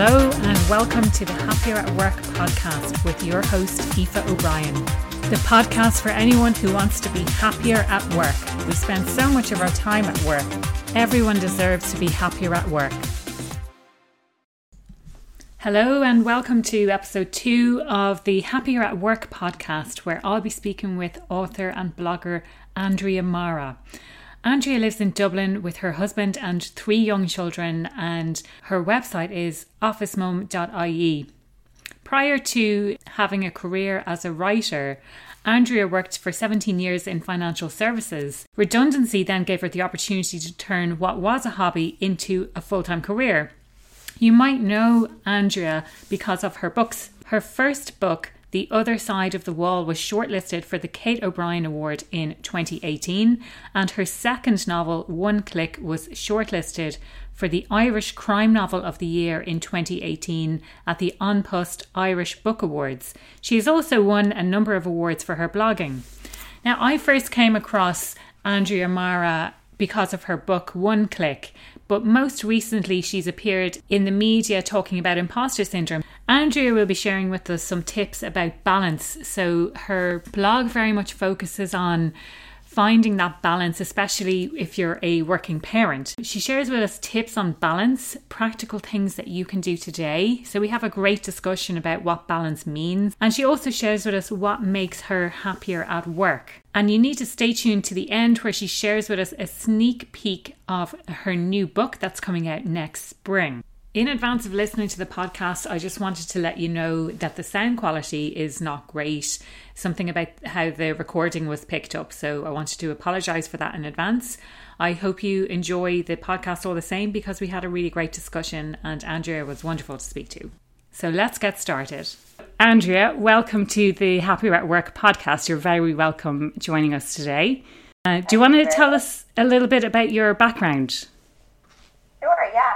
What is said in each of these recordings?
Hello, and welcome to the Happier at Work podcast with your host, Aoife O'Brien. The podcast for anyone who wants to be happier at work. We spend so much of our time at work. Everyone deserves to be happier at work. Hello, and welcome to episode two of the Happier at Work podcast, where I'll be speaking with author and blogger Andrea Mara. Andrea lives in Dublin with her husband and three young children, and her website is officemum.ie. Prior to having a career as a writer, Andrea worked for 17 years in financial services. Redundancy then gave her the opportunity to turn what was a hobby into a full time career. You might know Andrea because of her books. Her first book, The Other Side of the Wall, was shortlisted for the Kate O'Brien Award in 2018, and her second novel, One Click, was shortlisted for the Irish Crime Novel of the Year in 2018 at the An Post Irish Book Awards. She has also won a number of awards for her blogging. Now, I first came across Andrea Mara because of her book One Click, but most recently she's appeared in the media talking about imposter syndrome. Andrea will be sharing with us some tips about balance. So her blog very much focuses on finding that balance, especially if you're a working parent. She shares with us tips on balance, practical things that you can do today. So we have a great discussion about what balance means. And she also shares with us what makes her happier at work. And you need to stay tuned to the end where she shares with us a sneak peek of her new book that's coming out next spring. In advance of listening to the podcast, I just wanted to let you know that the sound quality is not great. Something about how the recording was picked up. So I wanted to apologize for that in advance. I hope you enjoy the podcast all the same because we had a really great discussion and Andrea was wonderful to speak to. So let's get started. Andrea, welcome to the Happier at Work podcast. You're very welcome joining us today. Uh, do you want to tell us a little bit about your background? Sure, yeah.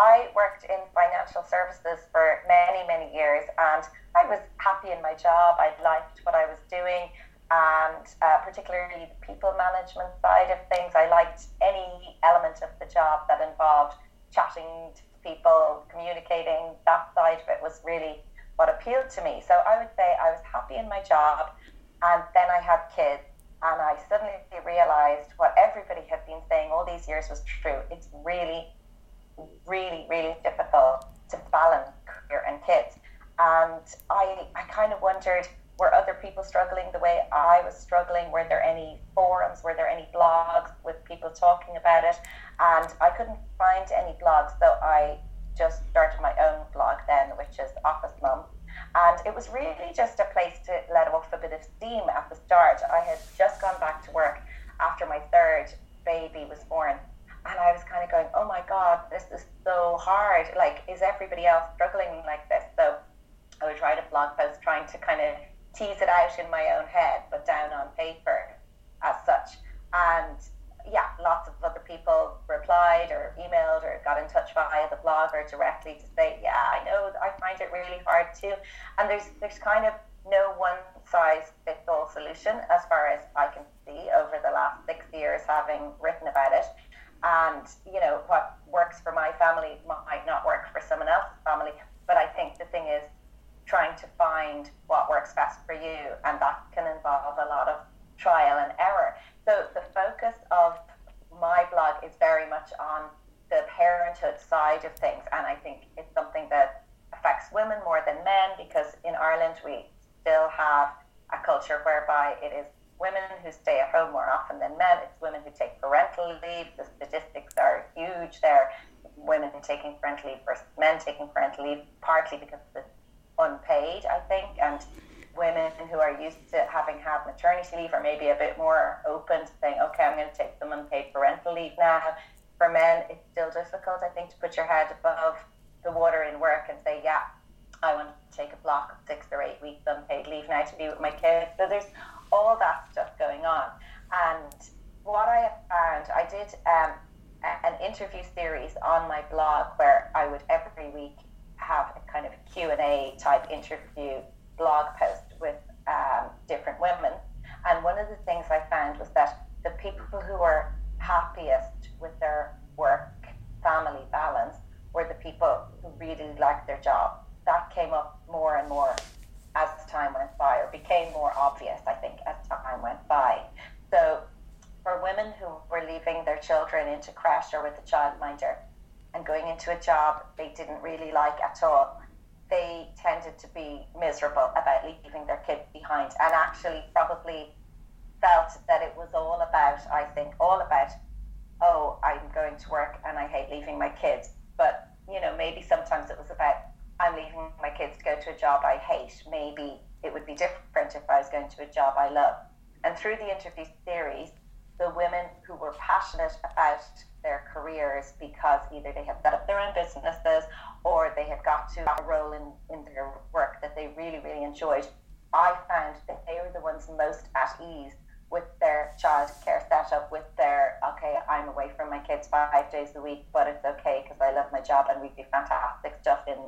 I worked in financial services for many, many years, and I was happy in my job. I liked what I was doing, and uh, particularly the people management side of things. I liked any element of the job that involved chatting to people, communicating. That side of it was really what appealed to me. So I would say I was happy in my job, and then I had kids. And I suddenly realized what everybody had been saying all these years was true. It's really really, really difficult to balance career and kids. And I, I kind of wondered were other people struggling the way I was struggling? Were there any forums? Were there any blogs with people talking about it? And I couldn't find any blogs, so I just started my own blog then, which is Office Mum. And it was really just a place to let off a bit of steam at the start. I had just gone back to work after my third baby was born and I was kind of going, oh my God, this is so hard. Like, is everybody else struggling like this? So I would write a blog post trying to kind of tease it out in my own head, but down on paper as such. And yeah, lots of other people replied or emailed or got in touch via the blog or directly to say, yeah, I know, I find it really hard too. And there's there's kind of no one size fits all solution as far as I can see over the last six years having written about it and you know what works for my family might not work for someone else's family. But i think the thing is trying to find what works best for you and that can involve a lot of trial and error. So the focus of my blog is very much on the parenthood side of things and i think it's something that affects women more than men because in ireland we still have a culture whereby it is women who stay at home more often than men. It's women who take parental leave. The statistics are huge there. Women taking parental leave versus men taking parental leave, partly because it's unpaid, I think, and women who are used to having had maternity leave are maybe a bit more open to saying, okay, I'm going to take some unpaid parental leave now. For men, it's still difficult, I think, to put your head above the water in work and say, yeah, I want to take a block of six or eight weeks unpaid leave now to be with my kids. So there's all that stuff going on. And what I have found, I did um, an interview series on my blog where I would every week have a kind of Q&A type interview blog post with um, different women. And one of the things I found was that the people who were happiest with their work family balance were the people who really liked their job. That came up more and more time went by, or became more obvious, I think, as time went by. So, for women who were leaving their children into crèche or with a childminder and going into a job they didn't really like at all, they tended to be miserable about leaving their kids behind and actually probably felt that it was all about, I think, all about, oh, I'm going to work and I hate leaving my kids. But, you know, maybe sometimes it was about, I'm leaving my kids to a job I hate. Maybe it would be different if I was going to a job I love. And through the interview series, the women who were passionate about their careers because either they have set up their own businesses or they have got to a role in, in their work that they really, really enjoyed. I found that they were the ones most at ease with their childcare setup, with their, okay, I'm away from my kids five days a week, but it's okay because I love my job and we do fantastic stuff in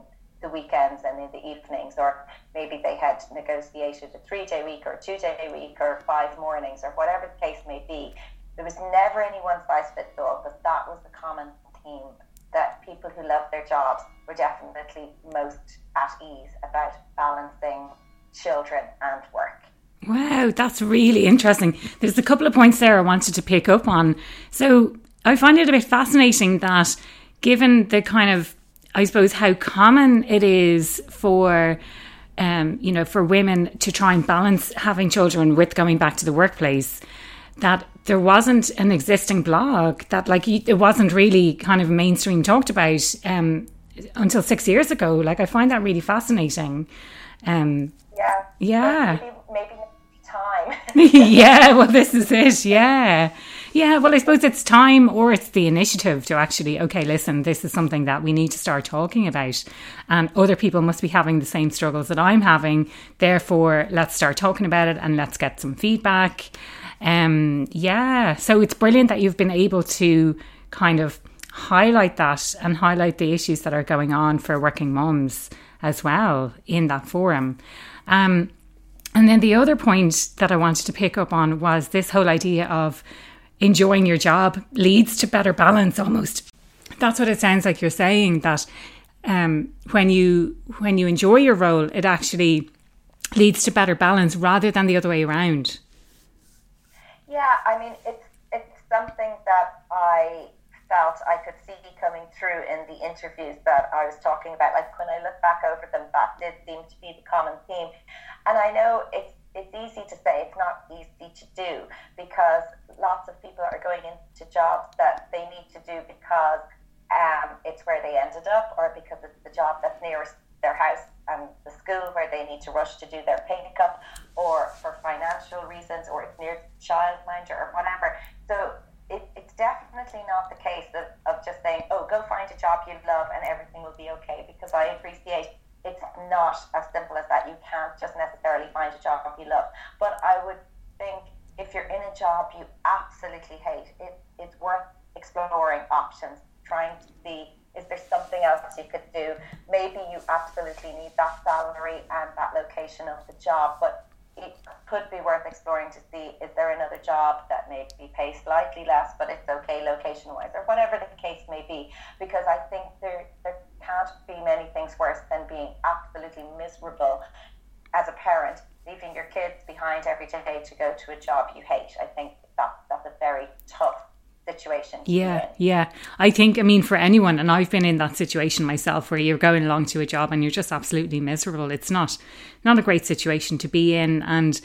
the weekends and in the evenings. Or maybe they had negotiated a three day week or two day week or five mornings or whatever the case may be. There was never any one size fits all, but that was the common theme that people who loved their jobs were definitely most at ease about balancing children and work. Wow, that's really interesting. There's a couple of points there I wanted to pick up on. So I find it a bit fascinating that given the kind of, I suppose, how common it is for, um, you know, for women to try and balance having children with going back to the workplace, that there wasn't an existing blog that like it wasn't really kind of mainstream talked about um, until six years ago. Like I find that really fascinating. Um, yeah. Yeah. Maybe, maybe time. yeah. Well, this is it. Yeah. Yeah, well, I suppose it's time or it's the initiative to actually, okay, listen, this is something that we need to start talking about. And other people must be having the same struggles that I'm having. Therefore, let's start talking about it and let's get some feedback. Um, yeah, so it's brilliant that you've been able to kind of highlight that and highlight the issues that are going on for working moms as well in that forum. Um, and then the other point that I wanted to pick up on was this whole idea of enjoying your job leads to better balance almost. That's what it sounds like you're saying that um, when you when you enjoy your role, it actually leads to better balance rather than the other way around. Yeah, I mean, it's it's something that I felt I could see coming through in the interviews that I was talking about. Like when I look back over them, that did seem to be the common theme. And I know it's it's easy to say, it's not easy to do because lots of people are going into jobs that they need to do because um, it's where they ended up or because it's the job that's nearest their house and the school where they need to rush to do their pickup or for financial reasons or it's near childminder or whatever. So it, it's definitely not the case of, of just saying, oh, go find a job you love and everything will be okay because I appreciate it's not as simple as that. You can't just necessarily find a job you love. But I would think if you're in a job you absolutely hate, it, it's worth exploring options, trying to see is there something else you could do? Maybe you absolutely need that salary and that location of the job, but it could be worth exploring to see is there another job that maybe pays slightly less, but it's okay location wise, or whatever the case may be. Because I think there, there can't be many things worse than being absolutely miserable as a parent, leaving your kids behind every day to go to a job you hate. I think that, that's a very tough situation. Yeah, yeah. I think, I mean, for anyone, and I've been in that situation myself where you're going along to a job and you're just absolutely miserable. It's not, not a great situation to be in. And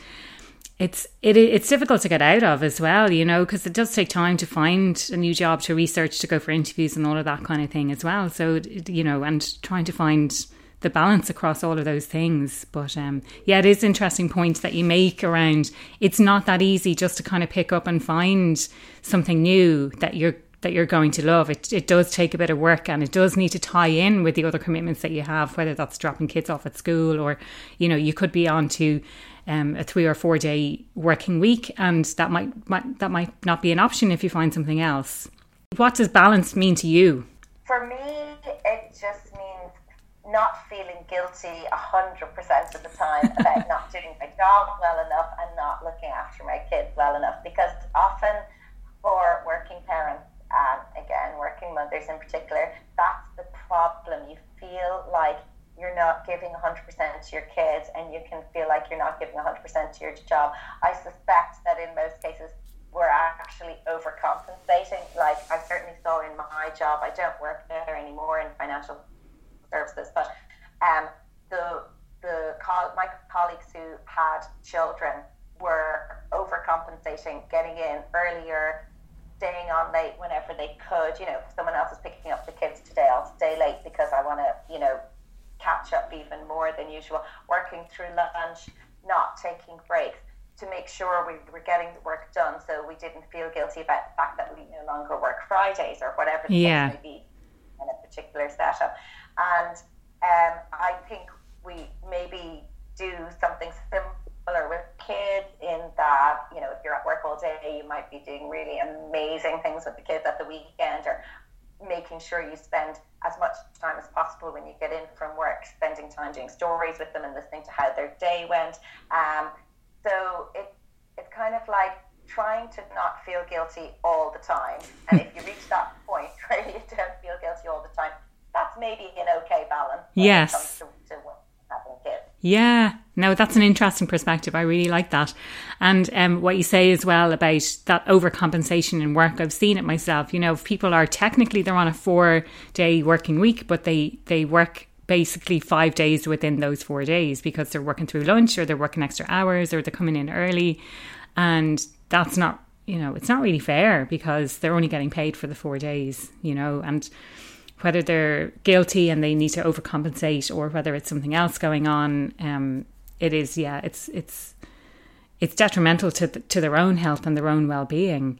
it's it it's difficult to get out of as well, you know, because it does take time to find a new job, to research, to go for interviews, and all of that kind of thing as well. So you know, and trying to find the balance across all of those things. But um, yeah, it is interesting points that you make around. It's not that easy just to kind of pick up and find something new that you're that you're going to love. It it does take a bit of work and it does need to tie in with the other commitments that you have, whether that's dropping kids off at school or you know you could be on to. Um, a three or four day working week, and that might, might that might not be an option if you find something else. What does balance mean to you? For me, it just means not feeling guilty 100% of the time about not doing my job well enough and not looking after my kids well enough. Because often for working parents, and again, working mothers in particular, that's the problem. You feel like you're not giving 100% to your kids and you can feel like you're not giving 100% to your job. I suspect that in most cases, we're actually overcompensating. Like I certainly saw in my job, I don't work there anymore in financial services, but um, the the my colleagues who had children were overcompensating, getting in earlier, staying on late whenever they could. You know, if someone else is picking up the kids today, I'll stay late because I want to, you know, catch up even more than usual. Working through lunch, not taking breaks to make sure we were getting the work done so we didn't feel guilty about the fact that we no longer work Fridays or whatever the yeah. case may be in a particular setup. And um, I think we maybe do something similar with kids in that, you know, if you're at work all day, you might be doing really amazing things with the kids at the weekend or making sure you spend as much time as possible when you get in from work, spending time doing stories with them and listening to how their day went. Um, so it, it's kind of like trying to not feel guilty all the time. And if you reach that point where you don't feel guilty all the time, maybe an okay balance. Yes. To, to having kids. Yeah, no, that's an interesting perspective. I really like that. And um, what you say as well about that overcompensation in work, I've seen it myself. You know, if people are technically they're on a four day working week, but they they work basically five days within those four days because they're working through lunch or they're working extra hours or they're coming in early. And that's not, you know, it's not really fair because they're only getting paid for the four days, you know, and whether they're guilty and they need to overcompensate or whether it's something else going on, um, it is, yeah, it's, it's, it's detrimental to, to their own health and their own well being.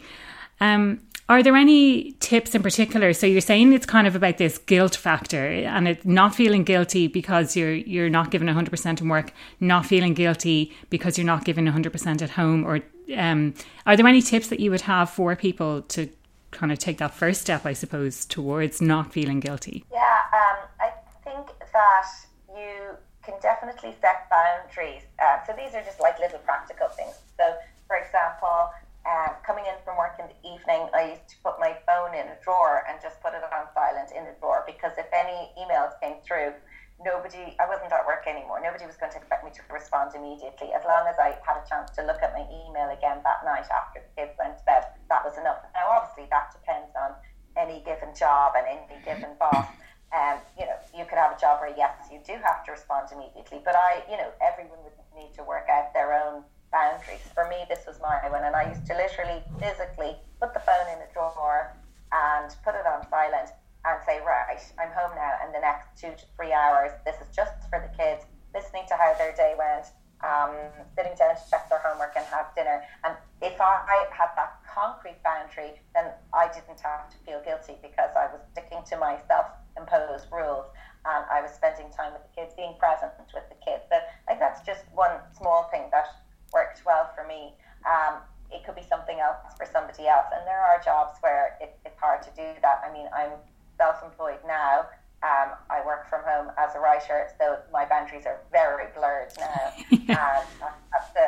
Um, are there any tips in particular? So you're saying it's kind of about this guilt factor and it not feeling guilty because you're you're not giving 100% in work, not feeling guilty because you're not giving 100% at home or um, are there any tips that you would have for people to kind of take that first step, I suppose, towards not feeling guilty? Yeah, um, I think that you can definitely set boundaries. Uh, so these are just like little practical things. So, for example, um, coming in from work in the evening, I used to put my phone in a drawer and just put it on silent in the drawer because if any emails came through, nobody, I wasn't at work anymore. Nobody was going to expect me to respond immediately. As long as I had a chance to look at my email again that night after the kids went to bed, that was enough. Now, obviously, that depends on any given job and any given boss. Um, you know, you could have a job where yes, you do have to respond immediately, but I, you know, everyone would need to work out their own boundaries. For me, this was my one, and I used to literally physically put the phone in a drawer and put it on silent and say, right, I'm home now, and the next two to three hours, this is just for the kids, listening to how their day went, um, sitting down to check their homework and have dinner. And if I had that concrete boundary, then I didn't have to feel guilty because I was sticking to my self imposed rules and I was spending time with the kids, being present with the kids. So, like, that's just one small thing that worked well for me. Um, it could be something else for somebody else. And there are jobs where it, it's hard to do that. I mean, I'm self employed now. Um, I work from home as a writer, so my boundaries are very blurred now. and I have, to,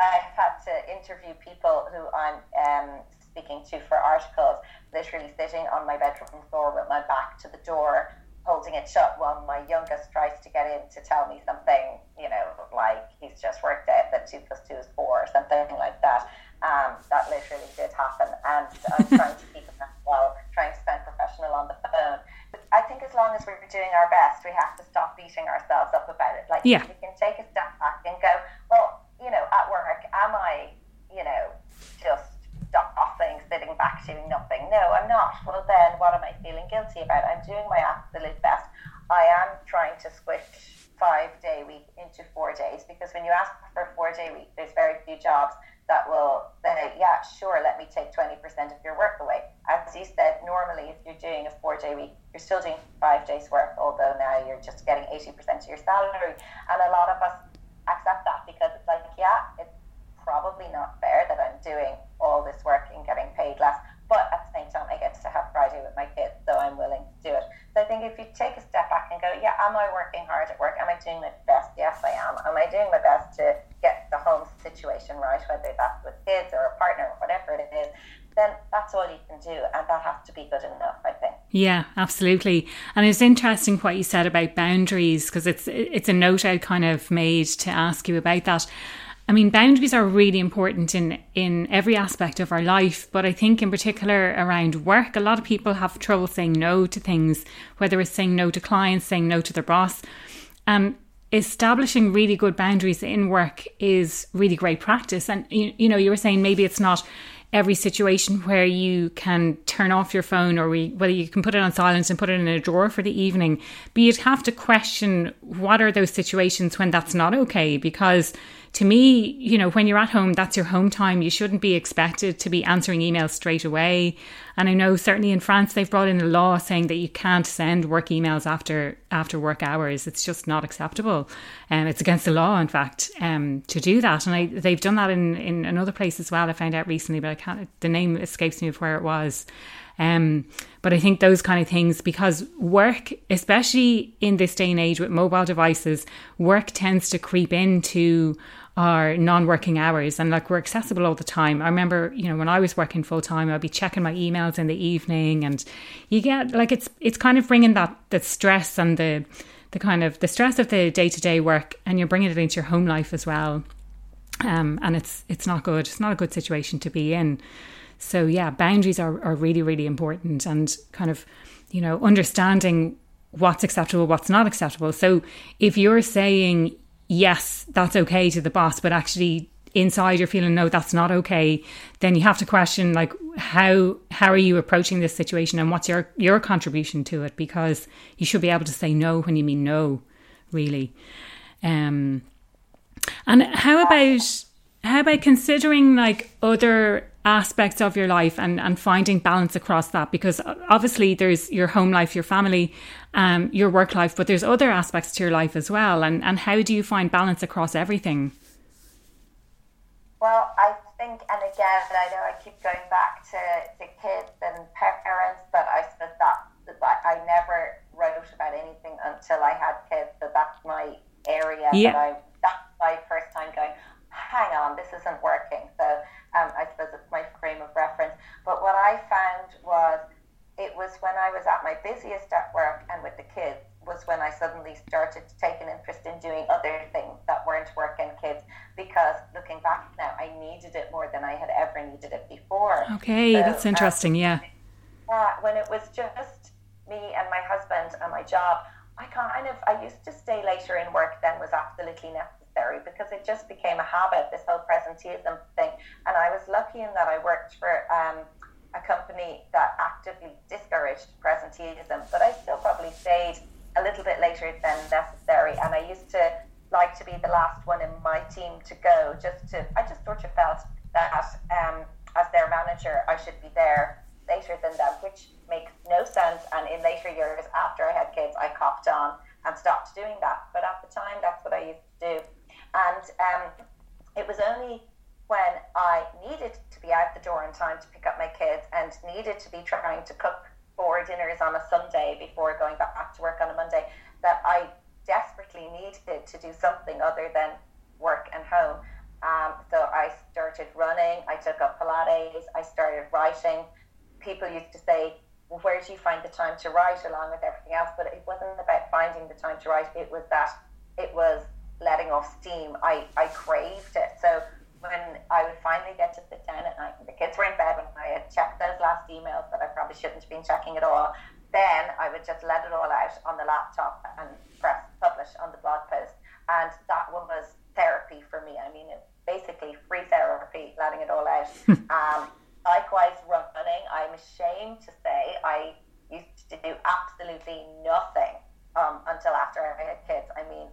I had to interview people who I'm um, speaking to for articles, literally sitting on my bedroom floor with my back to the door holding it shut while my youngest tries to get in to tell me something, you know, like he's just worked out that two plus two is four or something like that. Um, that literally did happen. And I'm trying to keep it well, trying to spend professional on the phone. But I think as long as we're doing our best, we have to stop beating ourselves up about it. Like, yeah. we can take a step back and go, well, you know, at work, am I, you know, just doffing, sitting back doing nothing. No, I'm not. Well, then what am I feeling guilty about? I'm doing my absolute best. I am trying to squish five day week into four days because when you ask for a four day week, there's very few jobs that will say, yeah, sure, let me take 20% of your work away. As you said, normally if you're doing a four day week, you're still doing five days work, although now you're just getting 80% of your salary. And a lot of us accept that because it's like, yeah, it's probably not fair that I'm doing all this work and getting paid less. But at the same time, I get to have Friday with my kids, so I'm willing to do it. So I think if you take a step back and go, yeah, am I working hard at work? Am I doing my best? Yes, I am. Am I doing my best to get the home situation right, whether that's with kids or a partner or whatever it is? Then that's all you can do, and that has to be good enough, I think. Yeah, absolutely. And it's interesting what you said about boundaries because it's it's a note I kind of made to ask you about that. I mean, boundaries are really important in in every aspect of our life, but I think in particular around work, a lot of people have trouble saying no to things, whether it's saying no to clients, saying no to their boss. And establishing really good boundaries in work is really great practice. And you, you know, you were saying maybe it's not every situation where you can turn off your phone or we, whether you can put it on silence and put it in a drawer for the evening. But you'd have to question what are those situations when that's not okay because to me, you know, when you're at home, that's your home time. You shouldn't be expected to be answering emails straight away. And I know certainly in France they've brought in a law saying that you can't send work emails after after work hours. It's just not acceptable. And um, it's against the law, in fact, um, to do that. And I, they've done that in, in another place as well. I found out recently, but I can't. The name escapes me of where it was. Um, but I think those kind of things, because work, especially in this day and age with mobile devices, work tends to creep into our non-working hours and like we're accessible all the time. I remember, you know, when I was working full time, I'd be checking my emails in the evening and you get like it's it's kind of bringing that the stress and the the kind of the stress of the day-to-day work and you're bringing it into your home life as well. Um, and it's it's not good. It's not a good situation to be in. So yeah, boundaries are, are really, really important and kind of, you know, understanding what's acceptable, what's not acceptable. So if you're saying yes, that's okay to the boss, but actually inside you're feeling no, that's not okay, then you have to question like how how are you approaching this situation and what's your your contribution to it because you should be able to say no when you mean no, really. Um, and how about how about considering like other aspects of your life and, and finding balance across that because obviously there's your home life your family um, your work life but there's other aspects to your life as well. And, and how do you find balance across everything? Well i think and again i know i keep going back to, to kids and parents but i said that, that i never wrote about anything until i had kids so that's my area yeah. that i that's my first time going hang on this isn't working. So um, I suppose it's my frame of reference. But what I found was it was when I was at my busiest at work and with the kids was when I suddenly started to take an interest in doing other things that weren't work and kids because looking back now, I needed it more than I had ever needed it before. Okay, so, that's um, interesting. Um, yeah. Uh, when it was just me and my husband and my job, I kind of I used to stay later in work than was absolutely necessary necessary because it just became a habit, this whole presenteeism thing. And I was lucky in that I worked for um, a company that actively discouraged presenteeism, but I still probably stayed a little bit later than necessary. And I used to like to be the last one in my team to go, just to, I just sort of felt that um, as their manager, I should be there later than them, which makes no sense. And in later years, after I had kids, I copped on and stopped doing that. But at the time, that's what I used to do. And um, it was only when I needed to be out the door in time to pick up my kids and needed to be trying to cook four dinners on a Sunday before going back to work on a Monday that I desperately needed to do something other than work and home. Um, so I started running, I took up Pilates, I started writing. People used to say, well, where do you find the time to write along with everything else? But it wasn't about finding the time to write, it was that it was letting off steam, I, I craved it. So when I would finally get to sit down at night and the kids were in bed and I had checked those last emails that I probably shouldn't have been checking at all, then I would just let it all out on the laptop and press publish on the blog post. And that one was therapy for me. I mean, basically free therapy, letting it all out. um, likewise, running, I'm ashamed to say I used to do absolutely nothing um, until after I had kids. I mean,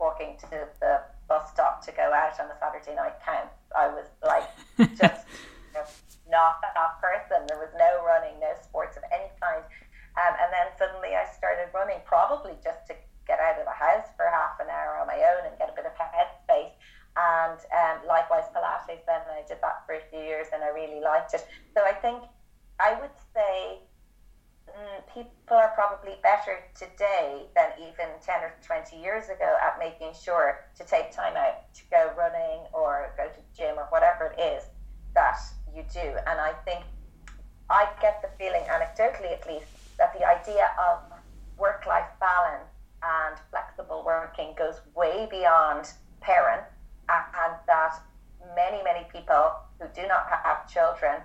walking to the bus stop to go out on a Saturday night counts. I was like just you know, not that person. There was no running, no sports of any kind. Um, and then suddenly I started running, probably just to get out of the house for half an hour on my own and get a bit of headspace. And um, likewise, Pilates, then I did that for a few years and I really liked it. So I think I would say mm, people are probably better today than even 10 or 20 years ago at making sure to take time out to go running or go to the gym or whatever it is that you do. And I think I get the feeling anecdotally at least, that the idea of work life balance and flexible working goes way beyond parents, and that many, many people who do not have children,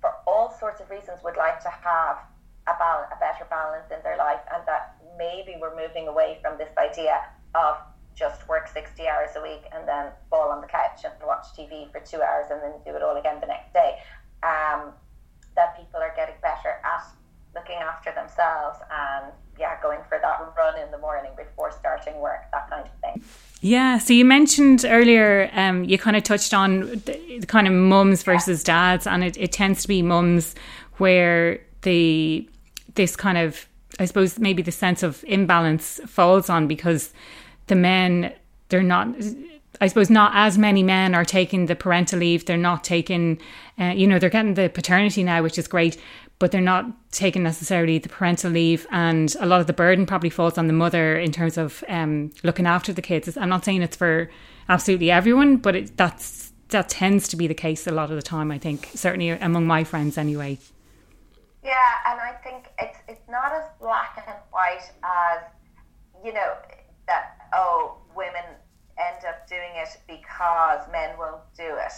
for all sorts of reasons, would like to have a, bal- a better balance in their life, and that maybe we're moving away from this idea of just work 60 hours a week and then fall on the couch and watch TV for two hours and then do it all again the next day. Um, that people are getting better at looking after themselves and yeah, going for that run in the morning before starting work, that kind of thing. Yeah, so you mentioned earlier, um, you kind of touched on the, kind of mums versus dads, and it, it tends to be mums where the this kind of, I suppose, maybe the sense of imbalance falls on because the men, they're not, I suppose, not as many men are taking the parental leave. They're not taking, uh, you know, they're getting the paternity now, which is great, but they're not taking necessarily the parental leave. And a lot of the burden probably falls on the mother in terms of um, looking after the kids. I'm not saying it's for absolutely everyone, but it, that's that tends to be the case a lot of the time. I think certainly among my friends anyway. Yeah, and I think it's it's not as black and white as you know that oh women end up doing it because men won't do it.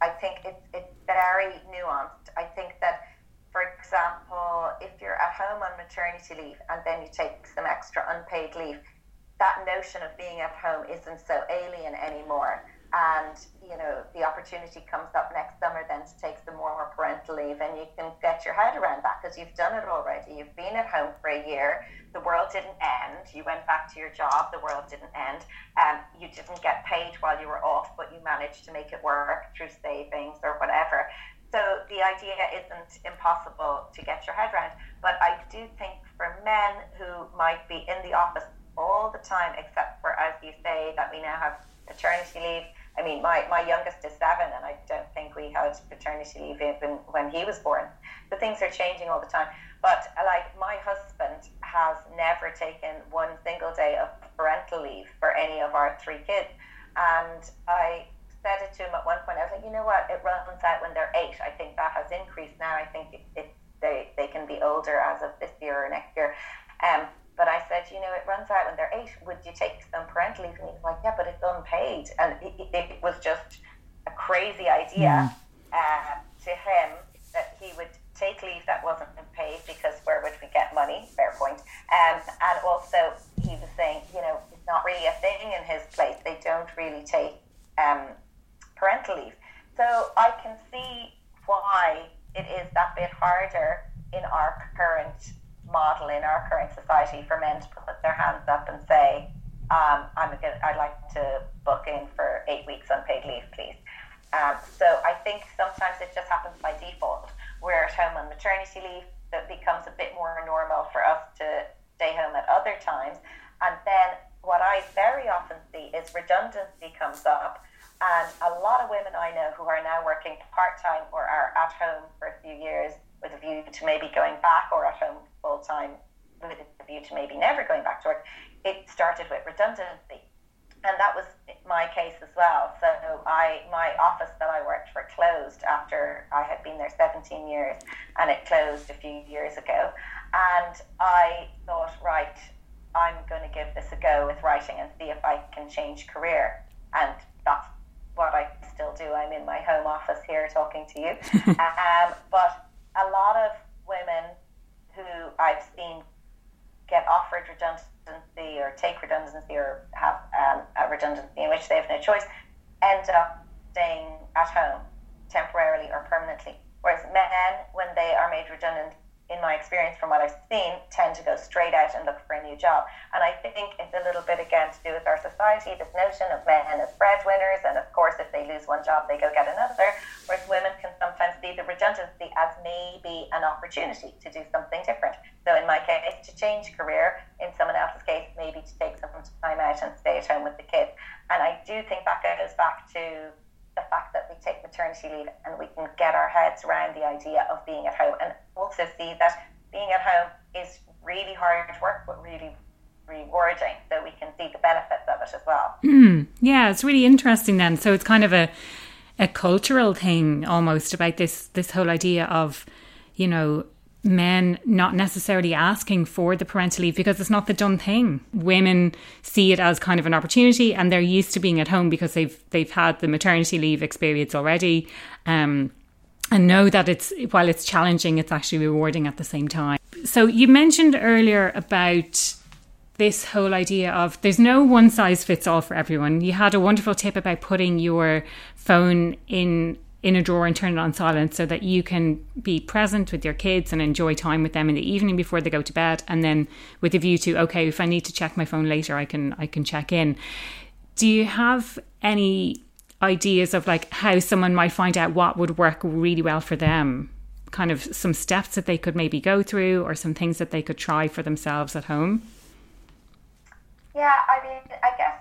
I think it's it's very nuanced. I think that for example, if you're at home on maternity leave and then you take some extra unpaid leave, that notion of being at home isn't so alien anymore. And, you know, the opportunity comes up next summer then to take some more parental leave and you can get your head around that because you've done it already. You've been at home for a year. The world didn't end. You went back to your job. The world didn't end. Um, you didn't get paid while you were off, but you managed to make it work through savings or whatever. So the idea isn't impossible to get your head around. But I do think for men who might be in the office all the time, except for, as you say, that we now have paternity leave. I mean, my, my youngest is seven, and I don't think we had paternity leave even when he was born. So things are changing all the time. But like my husband has never taken one single day of parental leave for any of our three kids. And I said it to him at one point. I was like, you know what? It runs out when they're eight. I think that has increased now. I think it, it, they they can be older as of this year or next year. Um, but I said, you know, it runs out when they're eight. Would you take some parental leave? And he was like, yeah, but it's unpaid. And it, it was just a crazy idea mm. uh, to him that he would take leave that wasn't paid because where would we get money? Fair point. Um, and also, he was saying, you know, it's not really a thing in his place. They don't really take um, parental leave. So I can see why it is that bit harder in our current model, in our current society, for men to put their hands up and say, um, I'm a good, I'd like to book in for eight weeks unpaid leave, please. Um, so I think sometimes it just happens by default. We're at home on maternity leave, that becomes a bit more normal for us to stay home at other times. And then what I very often see is redundancy comes up and a lot of women I know who are now working part time or are at home for a few years with a view to maybe going back or at home full time with a view to maybe never going back to work, it started with redundancy. And that was my case as well. So I, my office that I worked for closed after I had been there 17 years, and it closed a few years ago. And I thought, right, I'm going to give this a go with writing and see if I can change career. And that's what I still do. I'm in my home office here talking to you. um, but a lot of I've seen get offered redundancy or take redundancy or have um, a redundancy in which they have no choice end up staying at home temporarily or permanently. Whereas men, when they are made redundant, in my experience from what I've seen, tend to go straight out and look for a new job. And I think it's a little bit again to do with our society, this notion of men as breadwinners, and of course, if they lose one job, they go get another. Whereas women can sometimes see the redundancy as maybe an opportunity to do something different. So in my case, to change career. In someone else's case, maybe to take some time out and stay at home with the kids. And I do think that goes back to the fact that we take maternity leave and we can get our heads around the idea of being at home and also see that being at home is really hard work but really rewarding so we can see the benefits of it as well mm, yeah it's really interesting then so it's kind of a a cultural thing almost about this this whole idea of you know men not necessarily asking for the parental leave because it's not the done thing. Women see it as kind of an opportunity and they're used to being at home because they've they've had the maternity leave experience already. Um, and know that it's while it's challenging, it's actually rewarding at the same time. So you mentioned earlier about this whole idea of there's no one size fits all for everyone. You had a wonderful tip about putting your phone in in a drawer and turn it on silent so that you can be present with your kids and enjoy time with them in the evening before they go to bed and then with a view to okay if I need to check my phone later I can I can check in. Do you have any ideas of like how someone might find out what would work really well for them? Kind of some steps that they could maybe go through or some things that they could try for themselves at home? Yeah, I mean, I guess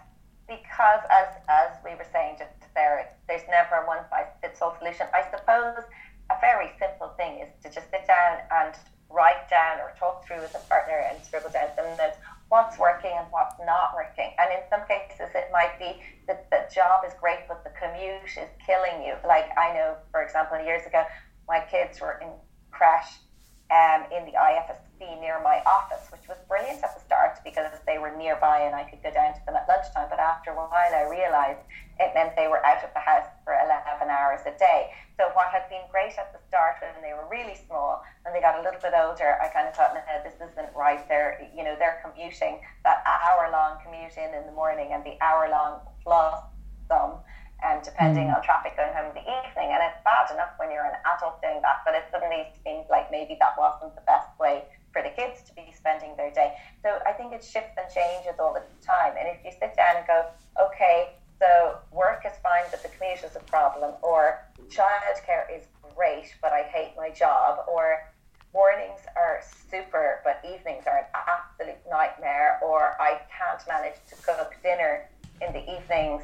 because as as we were saying just there, there's never one size fits all solution. I suppose a very simple thing is to just sit down and write down or talk through with a partner and scribble down some notes what's working and what's not working. And in some cases, it might be that the job is great, but the commute is killing you. Like I know, for example, years ago, my kids were in crèche um, in the IFSC near my office, which was brilliant at the start because they were nearby and I could go down to them at lunchtime. But after a while, I realized it meant they were out of the house for 11 hours a day. So what had been great at the start when they were really small, when they got a little bit older, I kind of thought, no, this isn't right. They're, you know, they're commuting that hour-long commute in in the morning and the hour-long plus some and depending mm. on traffic going home in the evening. And it's bad enough when you're an adult doing that, but it suddenly seems like maybe that wasn't the best way for the kids to be spending their day. So I think it shifts and changes all the time. And if you sit down and go, okay, so work is fine, but the commute is a problem, or childcare is great, but I hate my job, or mornings are super, but evenings are an absolute nightmare, or I can't manage to cook dinner in the evenings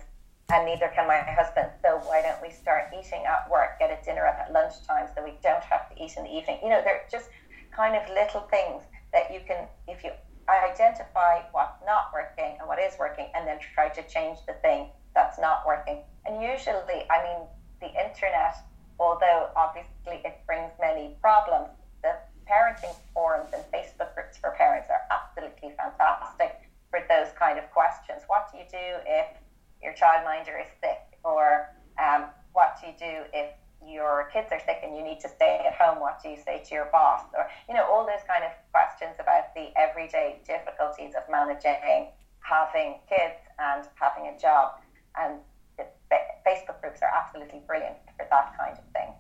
and neither can my husband. So why don't we start eating at work, get a dinner up at lunchtime so we don't have to eat in the evening? You know, they're just little things that you can, if you identify what's not working and what is working, and then try to change the thing that's not working. And usually, I mean, the internet, although obviously it brings many problems, the parenting forums and Facebook groups for parents are absolutely fantastic for those kind of questions. What do you do if your childminder is sick, or um, what do you do if your kids are sick and you need to stay at home? What do you say to your boss? Or you know all those kind of questions about the everyday difficulties of managing having kids and having a job. And Facebook groups are absolutely brilliant for that kind of thing.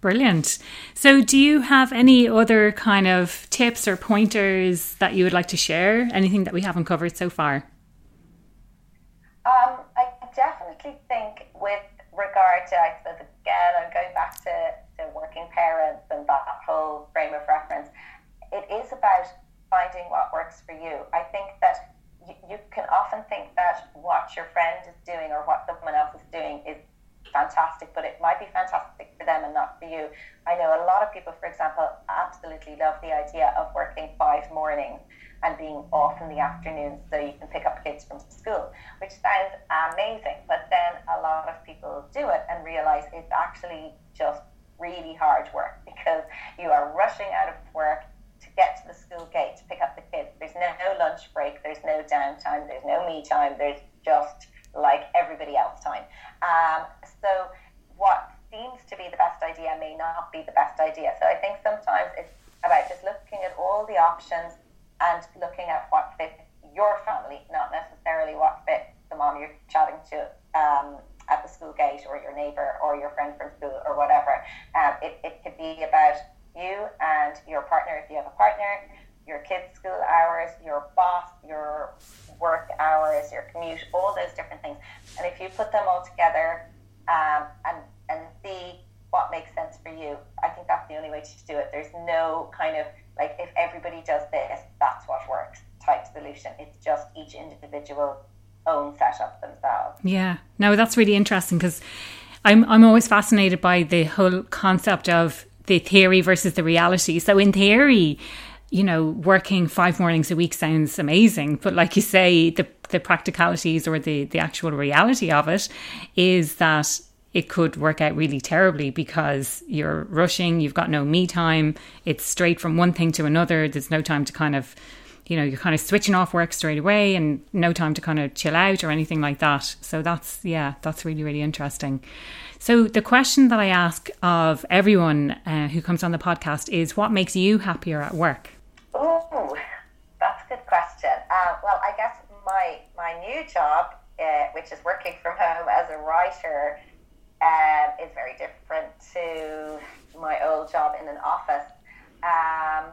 Brilliant. So, do you have any other kind of tips or pointers that you would like to share? Anything that we haven't covered so far? Um, I definitely think, with regard to, I I'm going back to, to working parents and that whole frame of reference, it is about finding what works for you. I think that you, you can often think that what your friend is doing or what someone else is doing is fantastic, but it might be fantastic for them and not for you. I know a lot of people, for example, absolutely love the idea of working five mornings and being off in the afternoon so you can pick up kids from school, which sounds amazing. But then a lot of people do it and realize it's actually just really hard work because you are rushing out of work to get to the school gate to pick up the kids. There's no, no lunch break, there's no downtime, there's no me time, there's just like everybody else time. Um, so what seems to be the best idea may not be the best idea. So I think sometimes it's about just looking at all the options and looking at what fits your family, not necessarily what fits the mom you're chatting to um, at the school gate or your neighbour or your friend from school or whatever. Um, it, it could be about you and your partner if you have a partner, your kids' school hours, your boss, your work hours, your commute, all those different things. And if you put them all together um, and, and see what makes sense for you, I think that's the only way to do it. There's no kind of like if everybody does this, that's what works type solution. It's just each individual own setup themselves. Yeah, no, that's really interesting because I'm I'm always fascinated by the whole concept of the theory versus the reality. So in theory, you know, working five mornings a week sounds amazing, but like you say, the the practicalities or the the actual reality of it is that it could work out really terribly because you're rushing, you've got no me time, it's straight from one thing to another, there's no time to kind of you know, you're kind of switching off work straight away and no time to kind of chill out or anything like that. So that's, yeah, that's really, really interesting. So the question that I ask of everyone uh, who comes on the podcast is what makes you happier at work? Oh, that's a good question. Uh, well, I guess my, my new job, uh, which is working from home as a writer, um, is very different to my old job in an office. Um,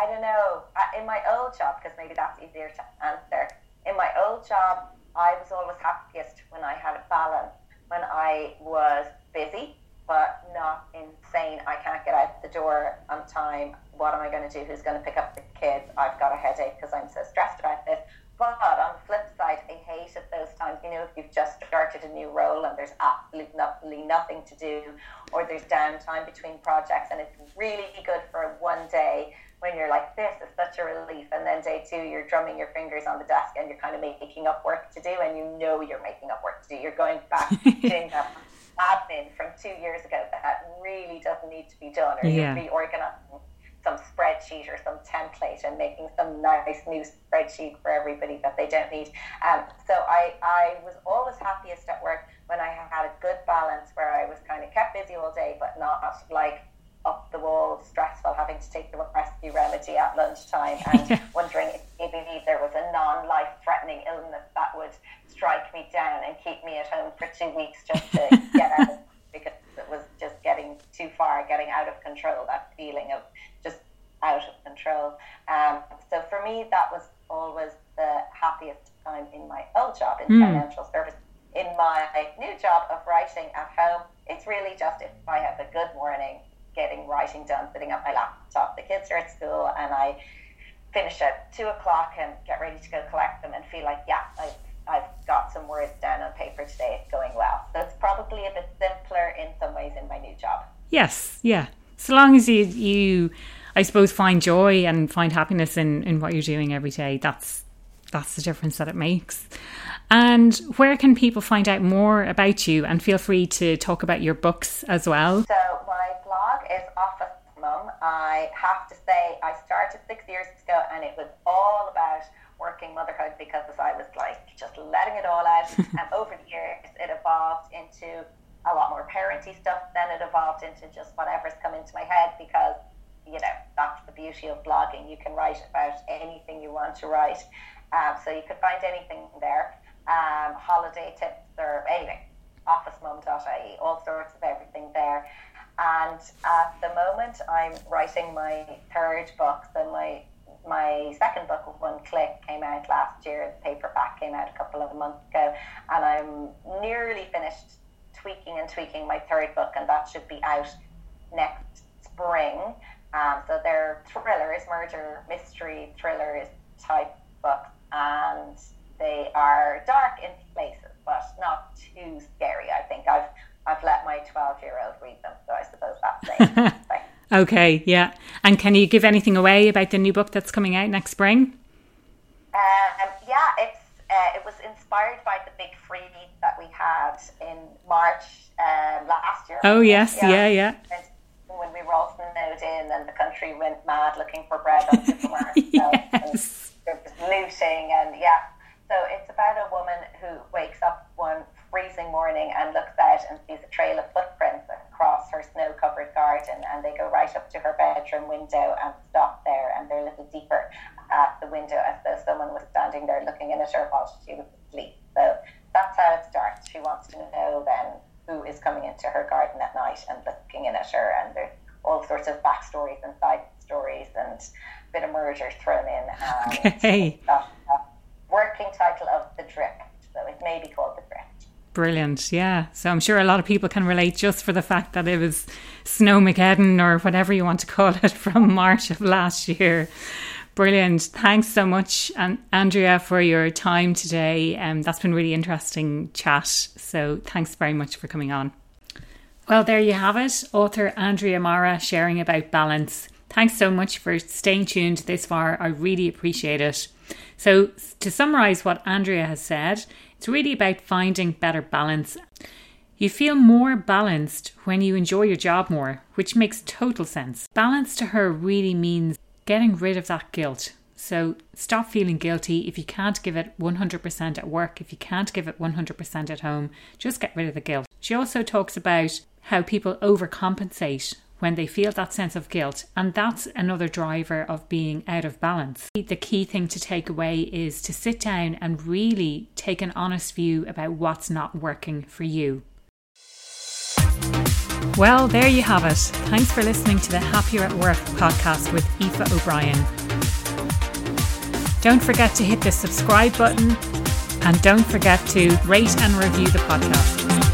I don't know. In my old job, because maybe that's easier to answer. In my old job, I was always happiest when I had a balance, when I was busy, but not insane. I can't get out the door on time. What am I going to do? Who's going to pick up the kids? I've got a headache because I'm so stressed about this. But on the flip side, I hated those times. You know, if you've just started a new role and there's absolutely nothing to do, or there's downtime between projects, and it's really good for one day when you're like, this is such a relief. And then day two, you're drumming your fingers on the desk and you're kind of making up work to do, and you know you're making up work to do. You're going back doing that admin from two years ago that really doesn't need to be done, or yeah. you're reorganizing some spreadsheet or some template and making some nice new spreadsheet for everybody that they don't need. Um, so I, I was always happiest at work when I had a good balance where I was kind of kept busy all day, but not like the wall, stressful, having to take the rescue remedy at lunchtime and yeah. wondering if maybe there was a non life threatening illness that would strike me down and keep me at home for two weeks just to get out because it was just getting too far, getting out of control, that feeling of just out of control. Um, so for me, that was always the happiest time in my old job in mm. financial services. In my new job of writing at home, it's really just if I have a good morning, getting writing done, sitting at my laptop. The kids are at school, and I finish at two o'clock and get ready to go collect them, and feel like, yeah, I've I've got some words down on paper today. It's going well. So it's probably a bit simpler in some ways in my new job. Yes, yeah. So long as you you I suppose find joy and find happiness in, in what you're doing every day, that's that's the difference that it makes. And where can people find out more about you? And feel free to talk about your books as well. So is Office Mum. I have to say, I started six years ago and it was all about working motherhood because I was like just letting it all out. and over the years, it evolved into a lot more parenty stuff. Then it evolved into just whatever's come into my head because, you know, that's the beauty of blogging. You can write about anything you want to write. Um, so you could find anything there. Um, holiday tips or anything. OfficeMum.ie, all sorts of everything there. And at the moment, I'm writing my third book. So my my second book, One Click, came out last year. The paperback came out a couple of months ago, and I'm nearly finished tweaking and tweaking my third book, and that should be out next spring. Um, so they're thrillers, murder mystery thrillers type books, and they are dark in places, but not too scary. I think I've I've let my 12 year old read them. So I suppose that's it. okay, yeah. And can you give anything away about the new book that's coming out next spring? Um, yeah, it's uh, it was inspired by the big freebie that we had in March um, last year. Oh, yes, yeah, yeah. yeah. When we were all snowed in and the country went mad looking for bread on supermarkets. yes. And looting and yeah. So it's about a woman who wakes up one freezing morning and looks out and sees a trail of footprints across her snow covered garden and they go right up to her bedroom window and stop there and they're a little deeper at the window as though someone was standing there looking in at her while she was asleep. So that's how it starts. She wants to know then who is coming into her garden at night and looking in at her and there's all sorts of backstories and side stories and a bit of murder thrown in. And okay. That working title of The Drift. So it may be called The Drift. Brilliant, yeah. So I'm sure a lot of people can relate just for the fact that it was Snowmageddon or whatever you want to call it from March of last year. Brilliant. Thanks so much, and Andrea, for your time today. Um, that's been really interesting chat. So thanks very much for coming on. Well, there you have it. Author Andrea Mara sharing about balance. Thanks so much for staying tuned this far. I really appreciate it. So, to summarize what Andrea has said, it's really about finding better balance. You feel more balanced when you enjoy your job more, which makes total sense. Balance to her really means getting rid of that guilt. So stop feeling guilty if you can't give it 100% at work, if you can't give it 100% at home, just get rid of the guilt. She also talks about how people overcompensate when they feel that sense of guilt. And that's another driver of being out of balance. The key thing to take away is to sit down and really take an honest view about what's not working for you. Well, there you have it. Thanks for listening to the Happier at Work podcast with Aoife O'Brien. Don't forget to hit the subscribe button and don't forget to rate and review the podcast.